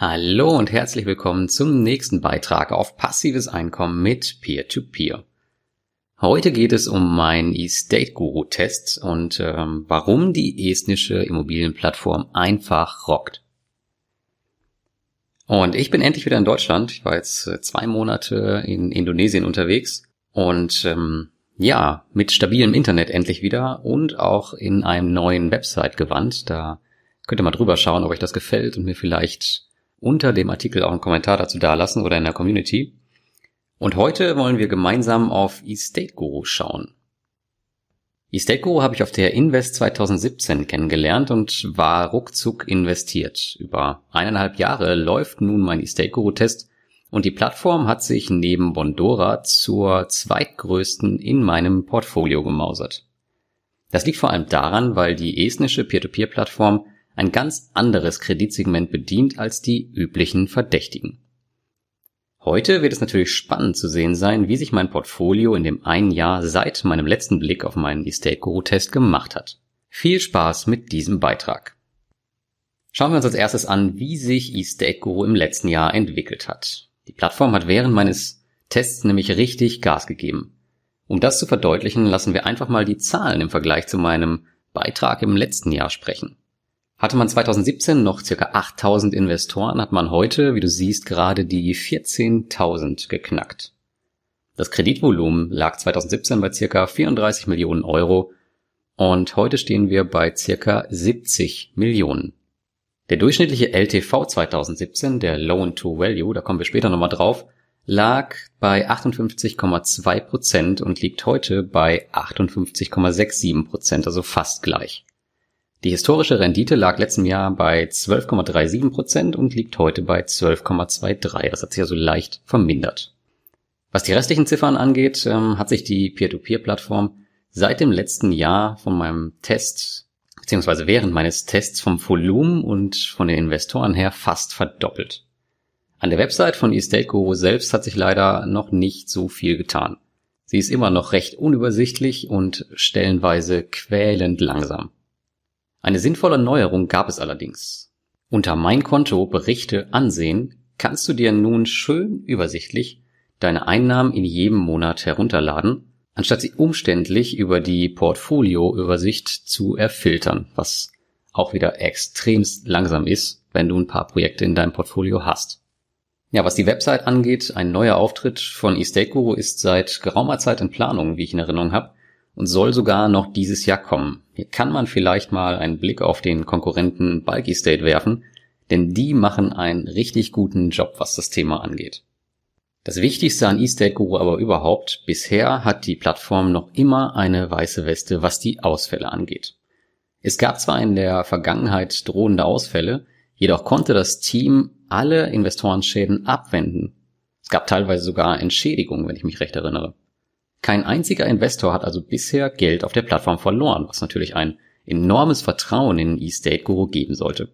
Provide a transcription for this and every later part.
Hallo und herzlich willkommen zum nächsten Beitrag auf passives Einkommen mit Peer-to-Peer. -Peer. Heute geht es um meinen Estate Guru Test und ähm, warum die estnische Immobilienplattform einfach rockt. Und ich bin endlich wieder in Deutschland. Ich war jetzt äh, zwei Monate in Indonesien unterwegs und ähm, ja, mit stabilem Internet endlich wieder und auch in einem neuen Website gewandt. Da könnt ihr mal drüber schauen, ob euch das gefällt und mir vielleicht unter dem Artikel auch einen Kommentar dazu dalassen oder in der Community. Und heute wollen wir gemeinsam auf Estate Guru schauen. Estate Guru habe ich auf der Invest 2017 kennengelernt und war ruckzuck investiert. Über eineinhalb Jahre läuft nun mein Estate Guru Test und die Plattform hat sich neben Bondora zur zweitgrößten in meinem Portfolio gemausert. Das liegt vor allem daran, weil die estnische Peer-to-Peer-Plattform ein ganz anderes Kreditsegment bedient als die üblichen Verdächtigen. Heute wird es natürlich spannend zu sehen sein, wie sich mein Portfolio in dem einen Jahr seit meinem letzten Blick auf meinen Estate Guru Test gemacht hat. Viel Spaß mit diesem Beitrag. Schauen wir uns als erstes an, wie sich Estate Guru im letzten Jahr entwickelt hat. Die Plattform hat während meines Tests nämlich richtig Gas gegeben. Um das zu verdeutlichen, lassen wir einfach mal die Zahlen im Vergleich zu meinem Beitrag im letzten Jahr sprechen. Hatte man 2017 noch circa 8000 Investoren, hat man heute, wie du siehst, gerade die 14.000 geknackt. Das Kreditvolumen lag 2017 bei circa 34 Millionen Euro und heute stehen wir bei circa 70 Millionen. Der durchschnittliche LTV 2017, der Loan to Value, da kommen wir später nochmal drauf, lag bei 58,2 Prozent und liegt heute bei 58,67 Prozent, also fast gleich. Die historische Rendite lag letztem Jahr bei 12,37 Prozent und liegt heute bei 12,23. Das hat sich also leicht vermindert. Was die restlichen Ziffern angeht, ähm, hat sich die Peer-to-Peer-Plattform seit dem letzten Jahr von meinem Test beziehungsweise während meines Tests vom Volumen und von den Investoren her fast verdoppelt. An der Website von Estate selbst hat sich leider noch nicht so viel getan. Sie ist immer noch recht unübersichtlich und stellenweise quälend langsam. Eine sinnvolle Neuerung gab es allerdings. Unter Mein Konto Berichte ansehen kannst du dir nun schön übersichtlich deine Einnahmen in jedem Monat herunterladen, anstatt sie umständlich über die Portfolioübersicht zu erfiltern, was auch wieder extremst langsam ist, wenn du ein paar Projekte in deinem Portfolio hast. Ja, was die Website angeht, ein neuer Auftritt von Estate Guru ist seit geraumer Zeit in Planung, wie ich in Erinnerung habe, und soll sogar noch dieses Jahr kommen. Hier kann man vielleicht mal einen Blick auf den Konkurrenten Bulky State werfen, denn die machen einen richtig guten Job, was das Thema angeht. Das Wichtigste an eState Guru aber überhaupt, bisher hat die Plattform noch immer eine weiße Weste, was die Ausfälle angeht. Es gab zwar in der Vergangenheit drohende Ausfälle, jedoch konnte das Team alle Investorenschäden abwenden. Es gab teilweise sogar Entschädigungen, wenn ich mich recht erinnere. Kein einziger Investor hat also bisher Geld auf der Plattform verloren, was natürlich ein enormes Vertrauen in eState Guru geben sollte.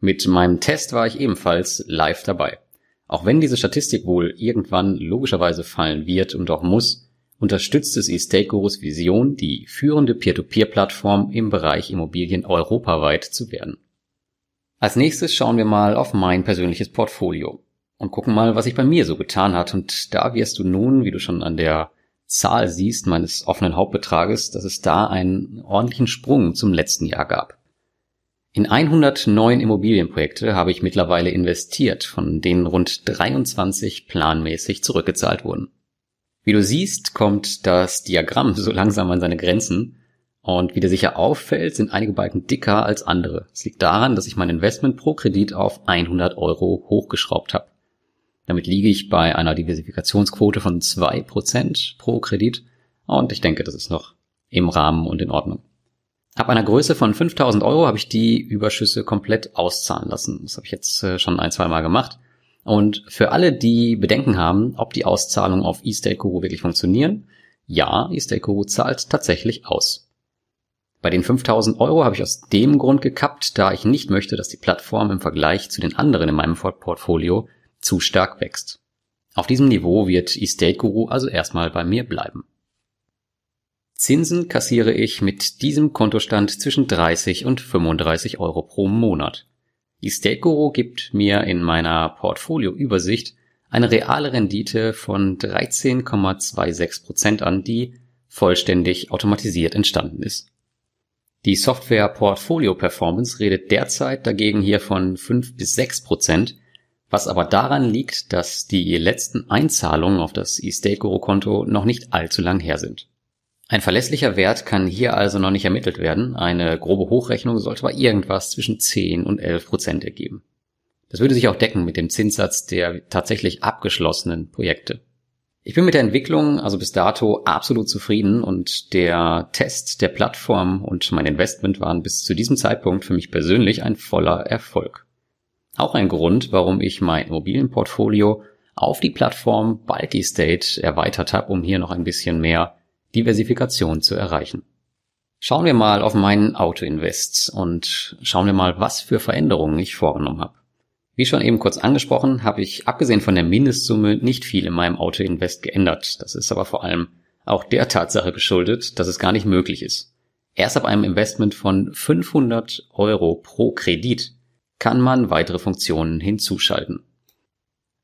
Mit meinem Test war ich ebenfalls live dabei. Auch wenn diese Statistik wohl irgendwann logischerweise fallen wird und auch muss, unterstützt es eState Gurus Vision, die führende Peer-to-Peer-Plattform im Bereich Immobilien europaweit zu werden. Als nächstes schauen wir mal auf mein persönliches Portfolio und gucken mal, was sich bei mir so getan hat. Und da wirst du nun, wie du schon an der Zahl siehst, meines offenen Hauptbetrages, dass es da einen ordentlichen Sprung zum letzten Jahr gab. In 109 Immobilienprojekte habe ich mittlerweile investiert, von denen rund 23 planmäßig zurückgezahlt wurden. Wie du siehst, kommt das Diagramm so langsam an seine Grenzen und wie dir sicher auffällt, sind einige Balken dicker als andere. Es liegt daran, dass ich mein Investment pro Kredit auf 100 Euro hochgeschraubt habe. Damit liege ich bei einer Diversifikationsquote von zwei Prozent pro Kredit und ich denke, das ist noch im Rahmen und in Ordnung. Ab einer Größe von 5000 Euro habe ich die Überschüsse komplett auszahlen lassen. Das habe ich jetzt äh, schon ein, zwei Mal gemacht. Und für alle, die Bedenken haben, ob die Auszahlungen auf eState wirklich funktionieren, ja, eState zahlt tatsächlich aus. Bei den 5000 Euro habe ich aus dem Grund gekappt, da ich nicht möchte, dass die Plattform im Vergleich zu den anderen in meinem Portfolio zu stark wächst. Auf diesem Niveau wird Estate Guru also erstmal bei mir bleiben. Zinsen kassiere ich mit diesem Kontostand zwischen 30 und 35 Euro pro Monat. Estate Guru gibt mir in meiner Portfolioübersicht eine reale Rendite von 13,26% an, die vollständig automatisiert entstanden ist. Die Software Portfolio Performance redet derzeit dagegen hier von 5 bis 6 Prozent, was aber daran liegt, dass die letzten Einzahlungen auf das eState-Guru-Konto noch nicht allzu lang her sind. Ein verlässlicher Wert kann hier also noch nicht ermittelt werden. Eine grobe Hochrechnung sollte aber irgendwas zwischen 10 und 11 Prozent ergeben. Das würde sich auch decken mit dem Zinssatz der tatsächlich abgeschlossenen Projekte. Ich bin mit der Entwicklung also bis dato absolut zufrieden und der Test der Plattform und mein Investment waren bis zu diesem Zeitpunkt für mich persönlich ein voller Erfolg. Auch ein Grund, warum ich mein Immobilienportfolio auf die Plattform Bulky State erweitert habe, um hier noch ein bisschen mehr Diversifikation zu erreichen. Schauen wir mal auf meinen Autoinvest und schauen wir mal, was für Veränderungen ich vorgenommen habe. Wie schon eben kurz angesprochen, habe ich abgesehen von der Mindestsumme nicht viel in meinem Autoinvest geändert. Das ist aber vor allem auch der Tatsache geschuldet, dass es gar nicht möglich ist. Erst ab einem Investment von 500 Euro pro Kredit kann man weitere Funktionen hinzuschalten.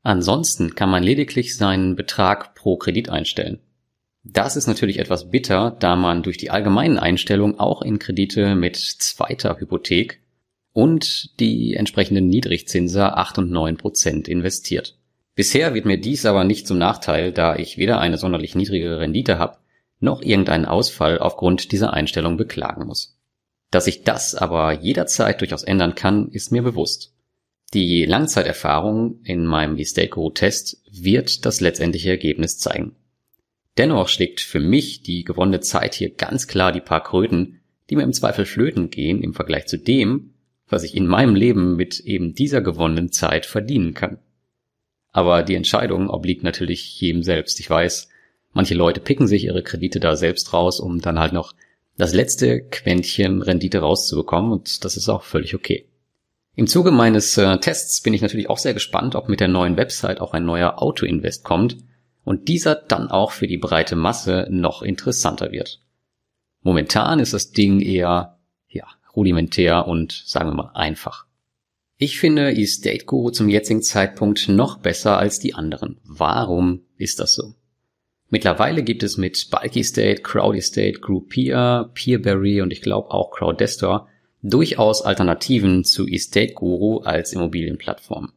Ansonsten kann man lediglich seinen Betrag pro Kredit einstellen. Das ist natürlich etwas bitter, da man durch die allgemeinen Einstellungen auch in Kredite mit zweiter Hypothek und die entsprechenden Niedrigzinser 8 und 9 Prozent investiert. Bisher wird mir dies aber nicht zum Nachteil, da ich weder eine sonderlich niedrige Rendite habe, noch irgendeinen Ausfall aufgrund dieser Einstellung beklagen muss. Dass sich das aber jederzeit durchaus ändern kann, ist mir bewusst. Die Langzeiterfahrung in meinem Vistake-Test wird das letztendliche Ergebnis zeigen. Dennoch schlägt für mich die gewonnene Zeit hier ganz klar die paar Kröten, die mir im Zweifel flöten gehen im Vergleich zu dem, was ich in meinem Leben mit eben dieser gewonnenen Zeit verdienen kann. Aber die Entscheidung obliegt natürlich jedem selbst. Ich weiß, manche Leute picken sich ihre Kredite da selbst raus, um dann halt noch das letzte Quäntchen Rendite rauszubekommen und das ist auch völlig okay. Im Zuge meines äh, Tests bin ich natürlich auch sehr gespannt, ob mit der neuen Website auch ein neuer Auto-Invest kommt und dieser dann auch für die breite Masse noch interessanter wird. Momentan ist das Ding eher, ja, rudimentär und sagen wir mal einfach. Ich finde eState Guru zum jetzigen Zeitpunkt noch besser als die anderen. Warum ist das so? Mittlerweile gibt es mit Bulky State, Crowdy State, Groupier, Peerberry und ich glaube auch Crowdestor durchaus Alternativen zu eState Guru als Immobilienplattform.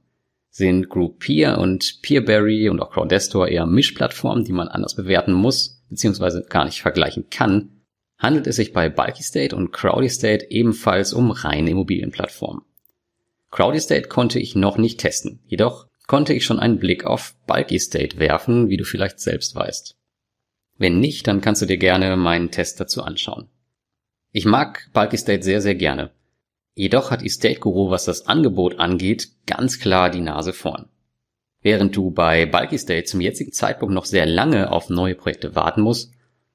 Sind Groupier und Peerberry und auch Crowdestor eher Mischplattformen, die man anders bewerten muss, beziehungsweise gar nicht vergleichen kann, handelt es sich bei Bulky State und Crowdy State ebenfalls um reine Immobilienplattformen. Crowdy State konnte ich noch nicht testen, jedoch konnte ich schon einen Blick auf Bulky State werfen, wie du vielleicht selbst weißt. Wenn nicht, dann kannst du dir gerne meinen Test dazu anschauen. Ich mag Bulky State sehr, sehr gerne. Jedoch hat Estate Guru, was das Angebot angeht, ganz klar die Nase vorn. Während du bei Bulky State zum jetzigen Zeitpunkt noch sehr lange auf neue Projekte warten musst,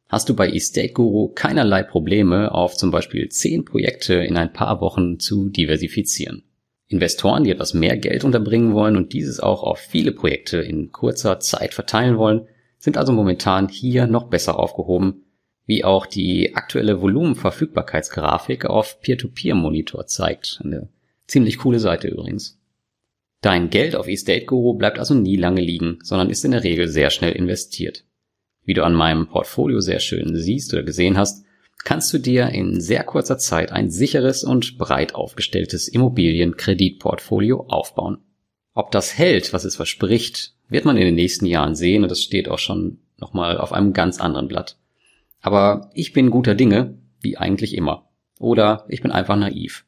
hast du bei Estate Guru keinerlei Probleme, auf zum Beispiel zehn Projekte in ein paar Wochen zu diversifizieren. Investoren, die etwas mehr Geld unterbringen wollen und dieses auch auf viele Projekte in kurzer Zeit verteilen wollen, sind also momentan hier noch besser aufgehoben, wie auch die aktuelle Volumenverfügbarkeitsgrafik auf Peer-to-Peer-Monitor zeigt. Eine ziemlich coole Seite übrigens. Dein Geld auf Estate Guru bleibt also nie lange liegen, sondern ist in der Regel sehr schnell investiert. Wie du an meinem Portfolio sehr schön siehst oder gesehen hast, kannst du dir in sehr kurzer Zeit ein sicheres und breit aufgestelltes Immobilienkreditportfolio aufbauen. Ob das hält, was es verspricht, wird man in den nächsten Jahren sehen und das steht auch schon nochmal auf einem ganz anderen Blatt. Aber ich bin guter Dinge, wie eigentlich immer. Oder ich bin einfach naiv.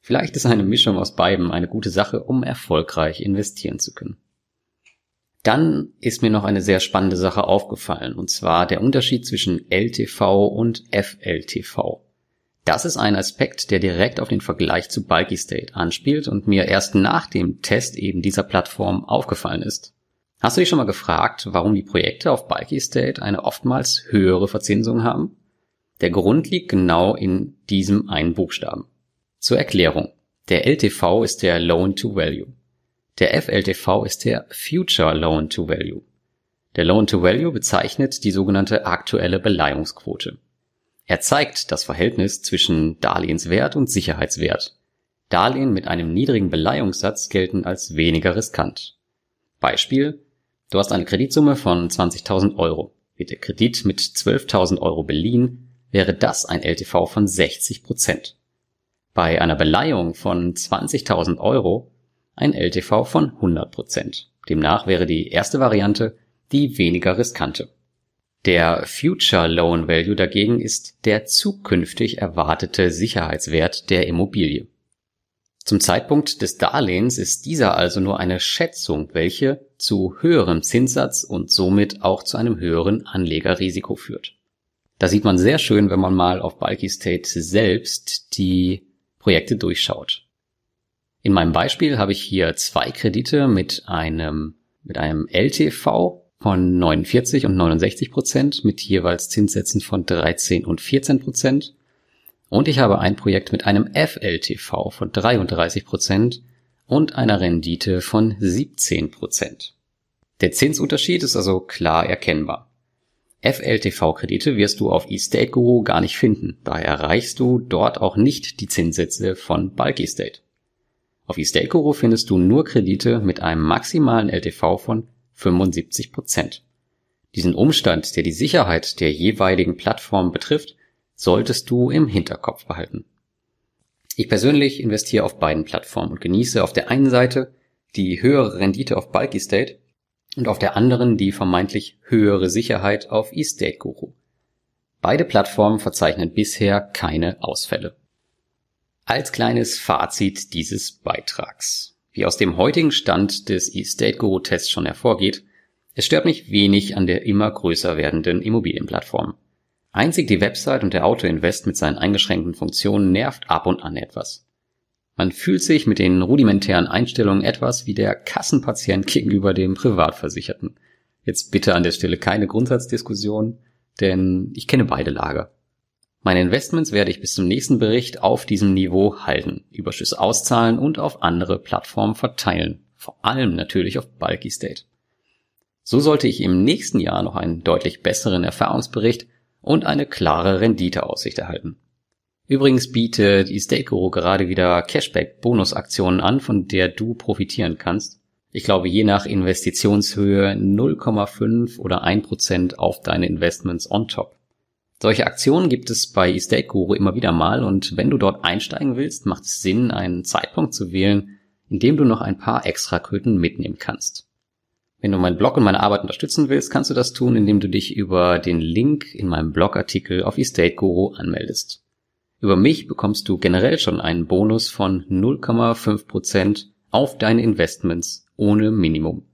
Vielleicht ist eine Mischung aus beiden eine gute Sache, um erfolgreich investieren zu können. Dann ist mir noch eine sehr spannende Sache aufgefallen, und zwar der Unterschied zwischen LTV und FLTV. Das ist ein Aspekt, der direkt auf den Vergleich zu Bulky State anspielt und mir erst nach dem Test eben dieser Plattform aufgefallen ist. Hast du dich schon mal gefragt, warum die Projekte auf Bulky State eine oftmals höhere Verzinsung haben? Der Grund liegt genau in diesem einen Buchstaben. Zur Erklärung. Der LTV ist der Loan to Value. Der FLTV ist der Future Loan to Value. Der Loan to Value bezeichnet die sogenannte aktuelle Beleihungsquote. Er zeigt das Verhältnis zwischen Darlehenswert und Sicherheitswert. Darlehen mit einem niedrigen Beleihungssatz gelten als weniger riskant. Beispiel, du hast eine Kreditsumme von 20.000 Euro. Wird der Kredit mit 12.000 Euro beliehen, wäre das ein LTV von 60 Prozent. Bei einer Beleihung von 20.000 Euro ein LTV von 100 Prozent. Demnach wäre die erste Variante die weniger riskante. Der Future Loan Value dagegen ist der zukünftig erwartete Sicherheitswert der Immobilie. Zum Zeitpunkt des Darlehens ist dieser also nur eine Schätzung, welche zu höherem Zinssatz und somit auch zu einem höheren Anlegerrisiko führt. Da sieht man sehr schön, wenn man mal auf Bulky State selbst die Projekte durchschaut. In meinem Beispiel habe ich hier zwei Kredite mit einem, mit einem LTV von 49 und 69 Prozent mit jeweils Zinssätzen von 13 und 14 Prozent und ich habe ein Projekt mit einem FLTV von 33% und einer Rendite von 17%. Der Zinsunterschied ist also klar erkennbar. FLTV-Kredite wirst du auf eState Guru gar nicht finden, daher erreichst du dort auch nicht die Zinssätze von Bulk Estate. Auf eState Guru findest du nur Kredite mit einem maximalen LTV von 75%. Diesen Umstand, der die Sicherheit der jeweiligen Plattform betrifft, solltest du im Hinterkopf behalten. Ich persönlich investiere auf beiden Plattformen und genieße auf der einen Seite die höhere Rendite auf Bulky State und auf der anderen die vermeintlich höhere Sicherheit auf eState Guru. Beide Plattformen verzeichnen bisher keine Ausfälle. Als kleines Fazit dieses Beitrags. Wie aus dem heutigen Stand des eState Guru Tests schon hervorgeht, es stört mich wenig an der immer größer werdenden Immobilienplattform. Einzig die Website und der Auto-Invest mit seinen eingeschränkten Funktionen nervt ab und an etwas. Man fühlt sich mit den rudimentären Einstellungen etwas wie der Kassenpatient gegenüber dem Privatversicherten. Jetzt bitte an der Stelle keine Grundsatzdiskussion, denn ich kenne beide Lager. Meine Investments werde ich bis zum nächsten Bericht auf diesem Niveau halten, Überschüsse auszahlen und auf andere Plattformen verteilen. Vor allem natürlich auf Bulky State. So sollte ich im nächsten Jahr noch einen deutlich besseren Erfahrungsbericht und eine klare Renditeaussicht erhalten. Übrigens bietet eStakeGuru gerade wieder Cashback-Bonusaktionen an, von der du profitieren kannst. Ich glaube, je nach Investitionshöhe 0,5 oder 1% auf deine Investments on top. Solche Aktionen gibt es bei eStakeGuru immer wieder mal und wenn du dort einsteigen willst, macht es Sinn, einen Zeitpunkt zu wählen, in dem du noch ein paar extra Kröten mitnehmen kannst. Wenn du meinen Blog und meine Arbeit unterstützen willst, kannst du das tun, indem du dich über den Link in meinem Blogartikel auf Estate Guru anmeldest. Über mich bekommst du generell schon einen Bonus von 0,5% auf deine Investments ohne Minimum.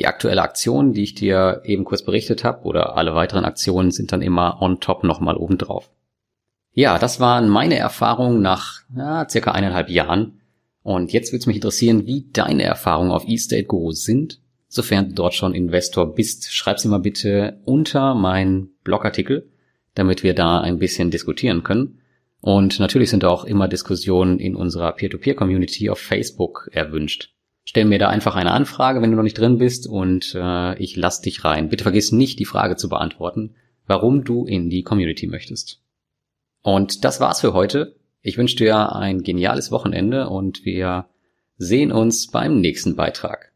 Die aktuelle Aktion, die ich dir eben kurz berichtet habe, oder alle weiteren Aktionen sind dann immer on top nochmal obendrauf. Ja, das waren meine Erfahrungen nach ja, circa eineinhalb Jahren. Und jetzt würde es mich interessieren, wie deine Erfahrungen auf eState Guru sind Sofern du dort schon Investor bist, schreib sie mal bitte unter meinen Blogartikel, damit wir da ein bisschen diskutieren können. Und natürlich sind auch immer Diskussionen in unserer Peer-to-Peer-Community auf Facebook erwünscht. Stell mir da einfach eine Anfrage, wenn du noch nicht drin bist, und äh, ich lass dich rein. Bitte vergiss nicht, die Frage zu beantworten, warum du in die Community möchtest. Und das war's für heute. Ich wünsche dir ein geniales Wochenende und wir sehen uns beim nächsten Beitrag.